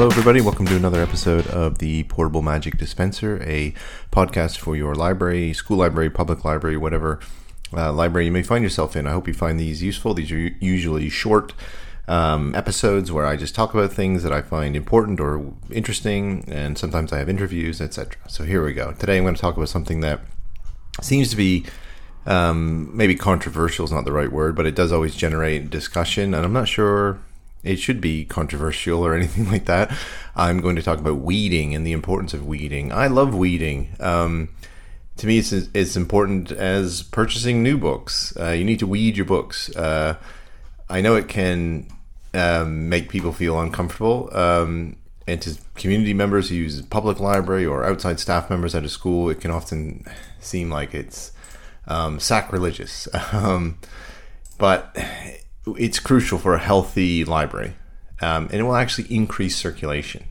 Hello, everybody. Welcome to another episode of the Portable Magic Dispenser, a podcast for your library, school library, public library, whatever uh, library you may find yourself in. I hope you find these useful. These are usually short um, episodes where I just talk about things that I find important or interesting, and sometimes I have interviews, etc. So here we go. Today I'm going to talk about something that seems to be um, maybe controversial is not the right word, but it does always generate discussion, and I'm not sure it should be controversial or anything like that. I'm going to talk about weeding and the importance of weeding. I love weeding. Um, to me, it's as important as purchasing new books. Uh, you need to weed your books. Uh, I know it can um, make people feel uncomfortable. Um, and to community members who use public library or outside staff members at a school, it can often seem like it's um, sacrilegious. Um, but it's crucial for a healthy library, um, and it will actually increase circulation.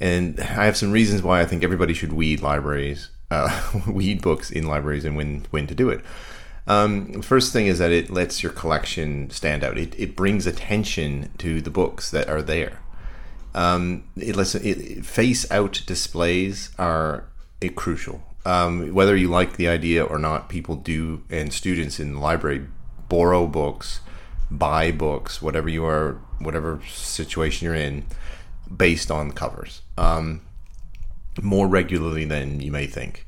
And I have some reasons why I think everybody should weed libraries, uh, weed books in libraries, and when when to do it. Um, first thing is that it lets your collection stand out. It, it brings attention to the books that are there. Um, it lets it, face out displays are it, crucial. Um, whether you like the idea or not, people do, and students in the library borrow books buy books, whatever you are, whatever situation you're in, based on covers, um, more regularly than you may think.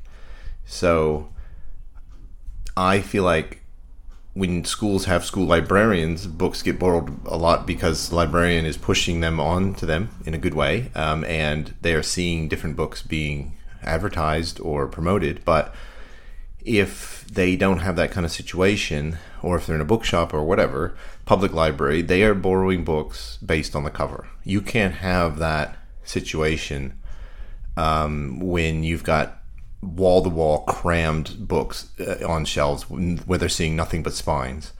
So, I feel like when schools have school librarians, books get borrowed a lot because the librarian is pushing them on to them in a good way, um, and they are seeing different books being advertised or promoted, but if they don't have that kind of situation, or if they're in a bookshop or whatever, public library, they are borrowing books based on the cover. You can't have that situation um, when you've got wall to wall crammed books uh, on shelves where they're seeing nothing but spines.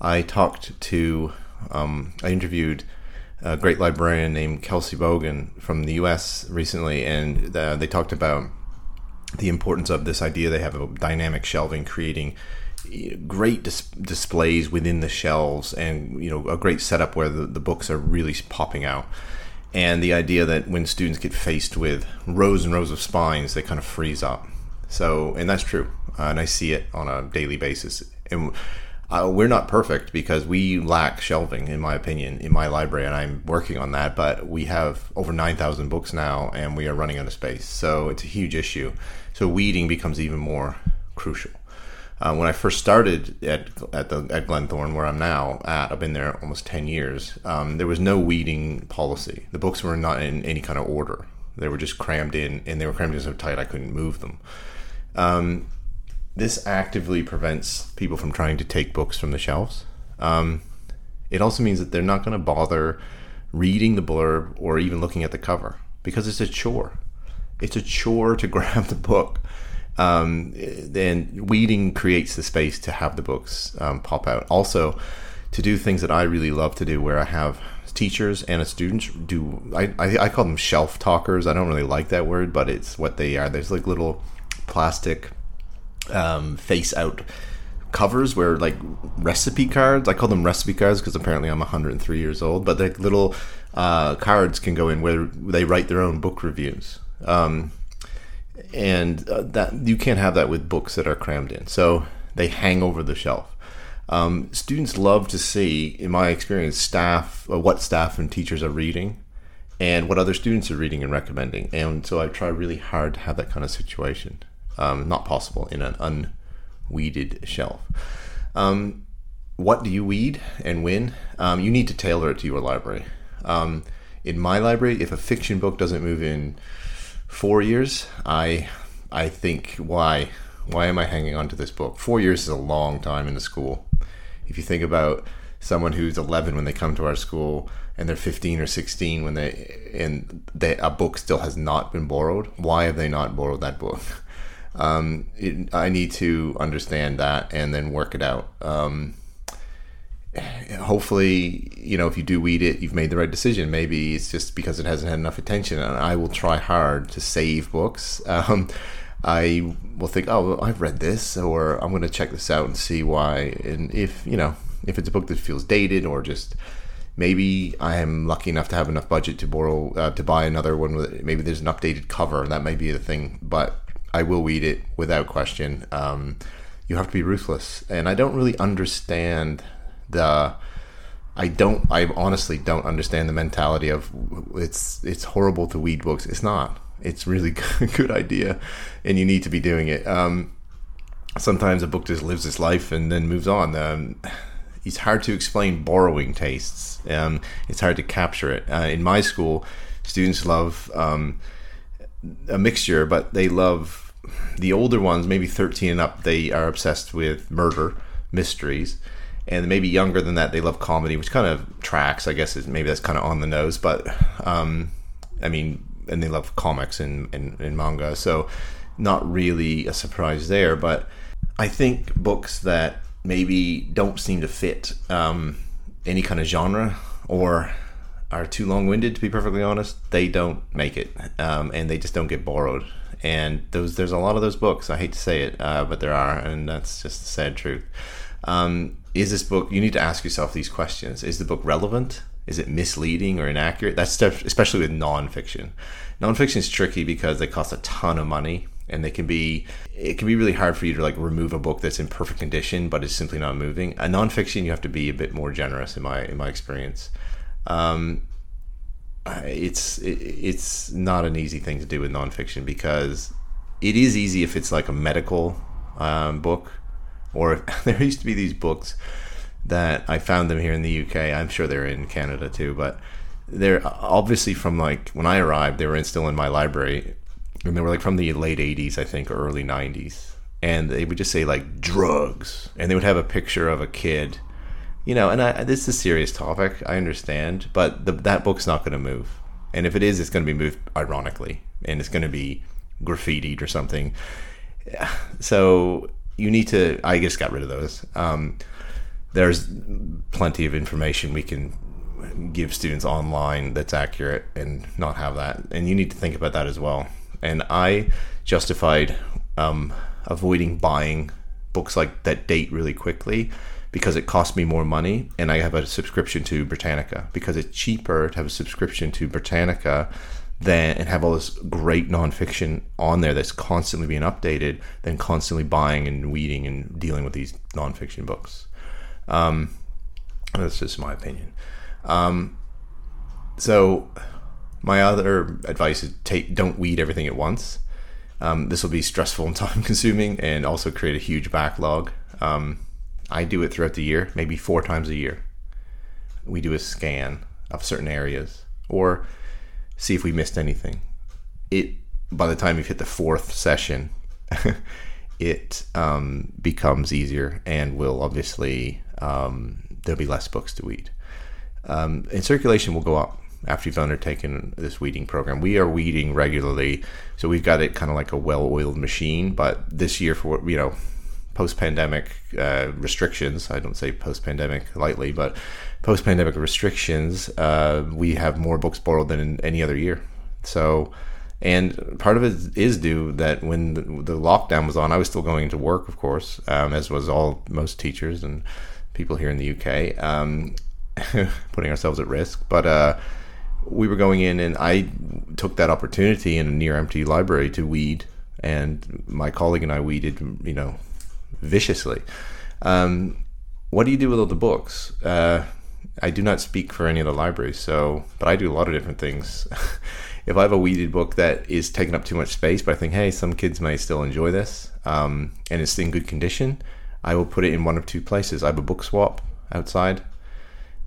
I talked to, um, I interviewed a great librarian named Kelsey Bogan from the US recently, and uh, they talked about the importance of this idea. They have a dynamic shelving, creating great dis- displays within the shelves, and you know a great setup where the, the books are really popping out. And the idea that when students get faced with rows and rows of spines, they kind of freeze up. So, and that's true, uh, and I see it on a daily basis. And uh, we're not perfect because we lack shelving, in my opinion, in my library, and I'm working on that. But we have over 9,000 books now, and we are running out of space. So it's a huge issue. So weeding becomes even more crucial. Uh, when I first started at at the at Glenthorne, where I'm now at, I've been there almost 10 years. Um, there was no weeding policy. The books were not in any kind of order. They were just crammed in, and they were crammed in so tight I couldn't move them. Um, this actively prevents people from trying to take books from the shelves. Um, it also means that they're not going to bother reading the blurb or even looking at the cover because it's a chore. It's a chore to grab the book. Um, and weeding creates the space to have the books um, pop out. Also, to do things that I really love to do, where I have teachers and a student do. I, I, I call them shelf talkers. I don't really like that word, but it's what they are. There's like little plastic um, face out covers where like recipe cards. I call them recipe cards because apparently I'm 103 years old. But the little uh, cards can go in where they write their own book reviews. Um, and uh, that you can't have that with books that are crammed in. So they hang over the shelf. Um, students love to see, in my experience, staff uh, what staff and teachers are reading, and what other students are reading and recommending. And so I try really hard to have that kind of situation um, not possible in an unweeded shelf. Um, what do you weed and when? Um, you need to tailor it to your library. Um, in my library, if a fiction book doesn't move in four years, I I think why why am I hanging on to this book? Four years is a long time in the school. If you think about someone who's 11 when they come to our school and they're 15 or 16 when they and they, a book still has not been borrowed, why have they not borrowed that book? Um, it, I need to understand that and then work it out. Um, hopefully, you know, if you do weed it, you've made the right decision. Maybe it's just because it hasn't had enough attention, and I will try hard to save books. Um, I will think, oh, I've read this, or I'm going to check this out and see why. And if you know, if it's a book that feels dated or just maybe I am lucky enough to have enough budget to borrow uh, to buy another one. With maybe there's an updated cover. and That may be the thing, but I will read it without question. Um, you have to be ruthless, and I don't really understand the. I don't. I honestly don't understand the mentality of it's. It's horrible to weed books. It's not. It's really a good idea, and you need to be doing it. Um, sometimes a book just lives its life and then moves on. Um, it's hard to explain borrowing tastes. Um, it's hard to capture it. Uh, in my school, students love um, a mixture, but they love the older ones, maybe 13 and up, they are obsessed with murder, mysteries. And maybe younger than that, they love comedy, which kind of tracks, I guess, is maybe that's kind of on the nose. But um, I mean, and they love comics and, and, and manga. So not really a surprise there. But I think books that maybe don't seem to fit um, any kind of genre or are too long-winded to be perfectly honest they don't make it um, and they just don't get borrowed and those there's a lot of those books i hate to say it uh, but there are and that's just the sad truth. Um, is this book you need to ask yourself these questions. Is the book relevant? Is it misleading or inaccurate? That's especially with nonfiction. Nonfiction is tricky because they cost a ton of money and they can be it can be really hard for you to like remove a book that's in perfect condition but is simply not moving. A nonfiction you have to be a bit more generous in my in my experience. Um, it's it, it's not an easy thing to do with nonfiction because it is easy if it's like a medical um, book or if, there used to be these books that I found them here in the UK I'm sure they're in Canada too but they're obviously from like when I arrived they were still in my library and they were like from the late 80s i think or early 90s and they would just say like drugs. And they would have a picture of a kid you know and I, this is a serious topic i understand but the, that book's not going to move. And if it is it's going to be moved ironically and it's going to be graffitied or something. So you need to i just got rid of those. Um, there's plenty of information we can give students online that's accurate and not have that. And you need to think about that as well. And I justified um, avoiding buying books like that date really quickly because it costs me more money and I have a subscription to Britannica because it's cheaper to have a subscription to Britannica than and have all this great nonfiction on there that's constantly being updated than constantly buying and weeding and dealing with these nonfiction books. Um, that's just my opinion. Um, so my other advice is take don't weed everything at once. Um, this will be stressful and time consuming, and also create a huge backlog. Um, I do it throughout the year, maybe four times a year. We do a scan of certain areas, or see if we missed anything. It by the time you've hit the fourth session, it um, becomes easier and will obviously um, there'll be less books to weed. Um, and circulation will go up after you've undertaken this weeding program. We are weeding regularly, so we've got it kind of like a well-oiled machine. But this year, for you know, post-pandemic uh, restrictions, I don't say post-pandemic lightly, but post-pandemic restrictions, uh, we have more books borrowed than in any other year. So. And part of it is due that when the, the lockdown was on, I was still going to work, of course, um, as was all most teachers and people here in the UK, um, putting ourselves at risk. But uh, we were going in, and I took that opportunity in a near empty library to weed, and my colleague and I weeded, you know, viciously. Um, what do you do with all the books? Uh, I do not speak for any of the libraries, so but I do a lot of different things. if I have a weeded book that is taking up too much space, but I think, hey, some kids may still enjoy this, um, and it's in good condition, I will put it in one of two places. I have a book swap outside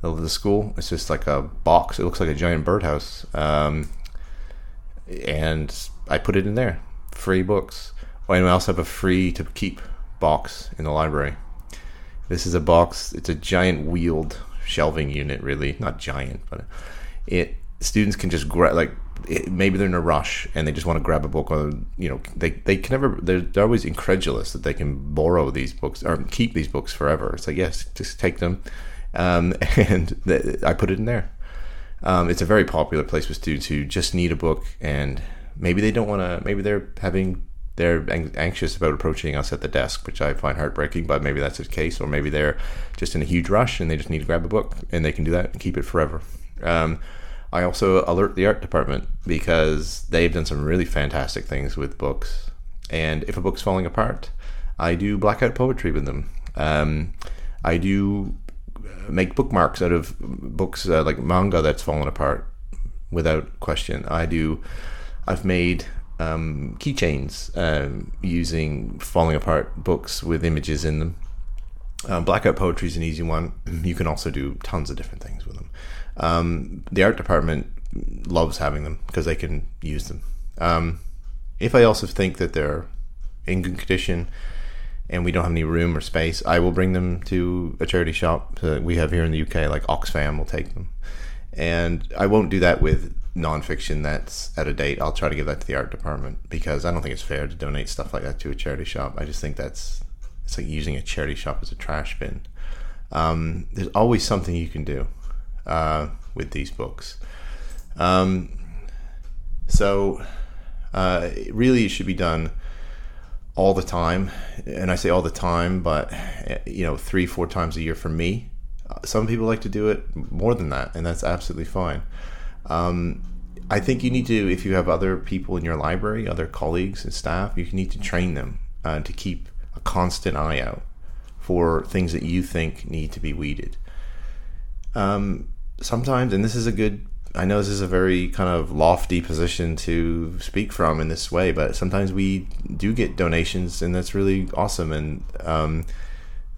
of the school. It's just like a box. It looks like a giant birdhouse. Um, and I put it in there. Free books. Oh, and I also have a free to keep box in the library. This is a box. It's a giant wheeled shelving unit, really. Not giant, but it students can just grab like it, maybe they're in a rush and they just want to grab a book or you know they, they can never they're, they're always incredulous that they can borrow these books or keep these books forever it's like yes just take them um, and th- I put it in there. Um, it's a very popular place with students who just need a book and maybe they don't want to. Maybe they're having they're anxious about approaching us at the desk, which I find heartbreaking. But maybe that's the case, or maybe they're just in a huge rush and they just need to grab a book, and they can do that and keep it forever. Um, I also alert the art department because they've done some really fantastic things with books. And if a book's falling apart, I do blackout poetry with them. Um, I do make bookmarks out of books uh, like manga that's fallen apart without question. I do. I've made um, keychains um, using falling apart books with images in them. Um, blackout poetry is an easy one. You can also do tons of different things with them. Um, the art department loves having them because they can use them. Um, if I also think that they're in good condition and we don't have any room or space, I will bring them to a charity shop that we have here in the UK, like Oxfam will take them. And I won't do that with nonfiction that's out of date. I'll try to give that to the art department because I don't think it's fair to donate stuff like that to a charity shop. I just think that's it's like using a charity shop as a trash bin. Um, there's always something you can do uh, with these books. Um, so uh, really, it should be done all the time, and I say all the time, but you know, three, four times a year for me. Some people like to do it more than that, and that's absolutely fine. Um, I think you need to, if you have other people in your library, other colleagues and staff, you need to train them uh, to keep a constant eye out for things that you think need to be weeded. Um, sometimes, and this is a good I know this is a very kind of lofty position to speak from in this way, but sometimes we do get donations, and that's really awesome. And um,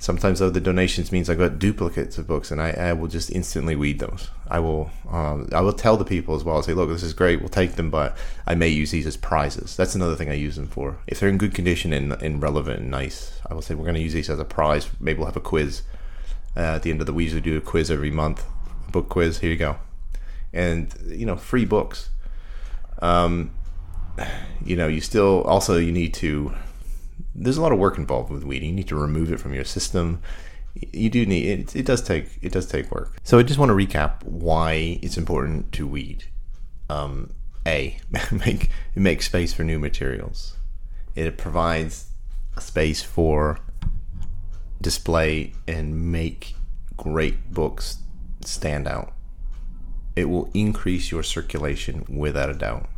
sometimes, though, the donations means I got duplicates of books, and I, I will just instantly weed those. I will, um, I will tell the people as well. I'll say, look, this is great. We'll take them, but I may use these as prizes. That's another thing I use them for. If they're in good condition and, and relevant and nice, I will say we're going to use these as a prize. Maybe we'll have a quiz uh, at the end of the. week. We do a quiz every month, book quiz. Here you go and you know free books um, you know you still also you need to there's a lot of work involved with weeding. You need to remove it from your system. You do need it, it does take it does take work. So i just want to recap why it's important to weed. Um, a make it makes space for new materials. It provides a space for display and make great books stand out. It will increase your circulation without a doubt.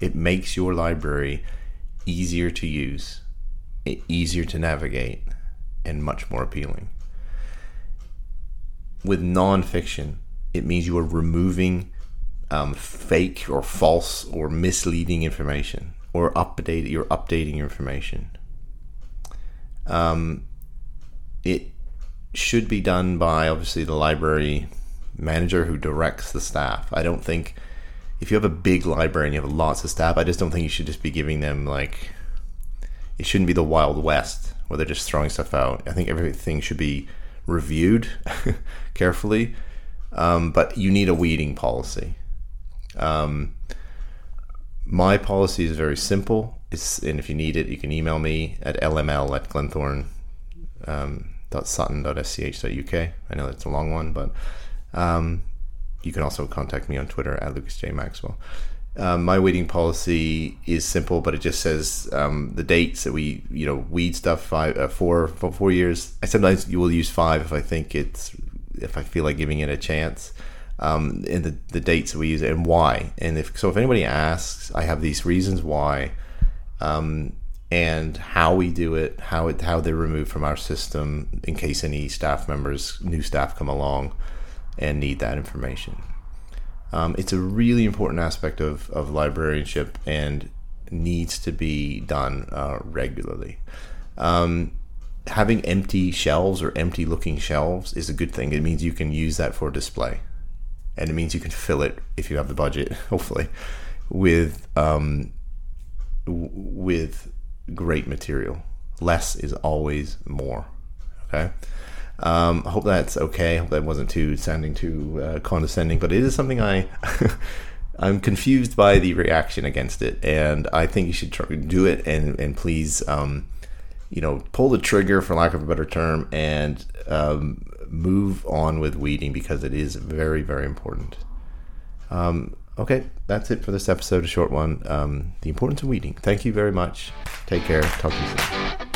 It makes your library easier to use, easier to navigate, and much more appealing. With nonfiction, it means you are removing um, fake or false or misleading information, or update. You're updating your information. Um, it should be done by obviously the library manager who directs the staff. I don't think if you have a big library and you have lots of staff, I just don't think you should just be giving them like it shouldn't be the wild west where they're just throwing stuff out. I think everything should be reviewed carefully, um, but you need a weeding policy. Um, my policy is very simple. It's, and if you need it, you can email me at lml at glenthorne. Um. I know that's a long one, but um, you can also contact me on Twitter at Lucas J Maxwell. Um, my weeding policy is simple, but it just says um, the dates that we, you know, weed stuff five, uh, four, four years. I sometimes you will use five if I think it's, if I feel like giving it a chance. Um, and the, the dates that we use and why. And if so, if anybody asks, I have these reasons why, um, and how we do it, how it, how they're removed from our system in case any staff members, new staff come along and need that information. Um, it's a really important aspect of, of librarianship and needs to be done uh, regularly. Um, having empty shelves or empty looking shelves is a good thing. It means you can use that for display. And it means you can fill it if you have the budget, hopefully, with um, w- with great material. Less is always more. Okay. Um, I hope that's okay. I hope that wasn't too sounding too uh, condescending, but it is something I. I'm confused by the reaction against it, and I think you should try, do it. And and please, um, you know, pull the trigger, for lack of a better term, and um, move on with weeding because it is very very important. Um, okay, that's it for this episode, a short one. Um, the importance of weeding. Thank you very much. Take care. Talk to you soon.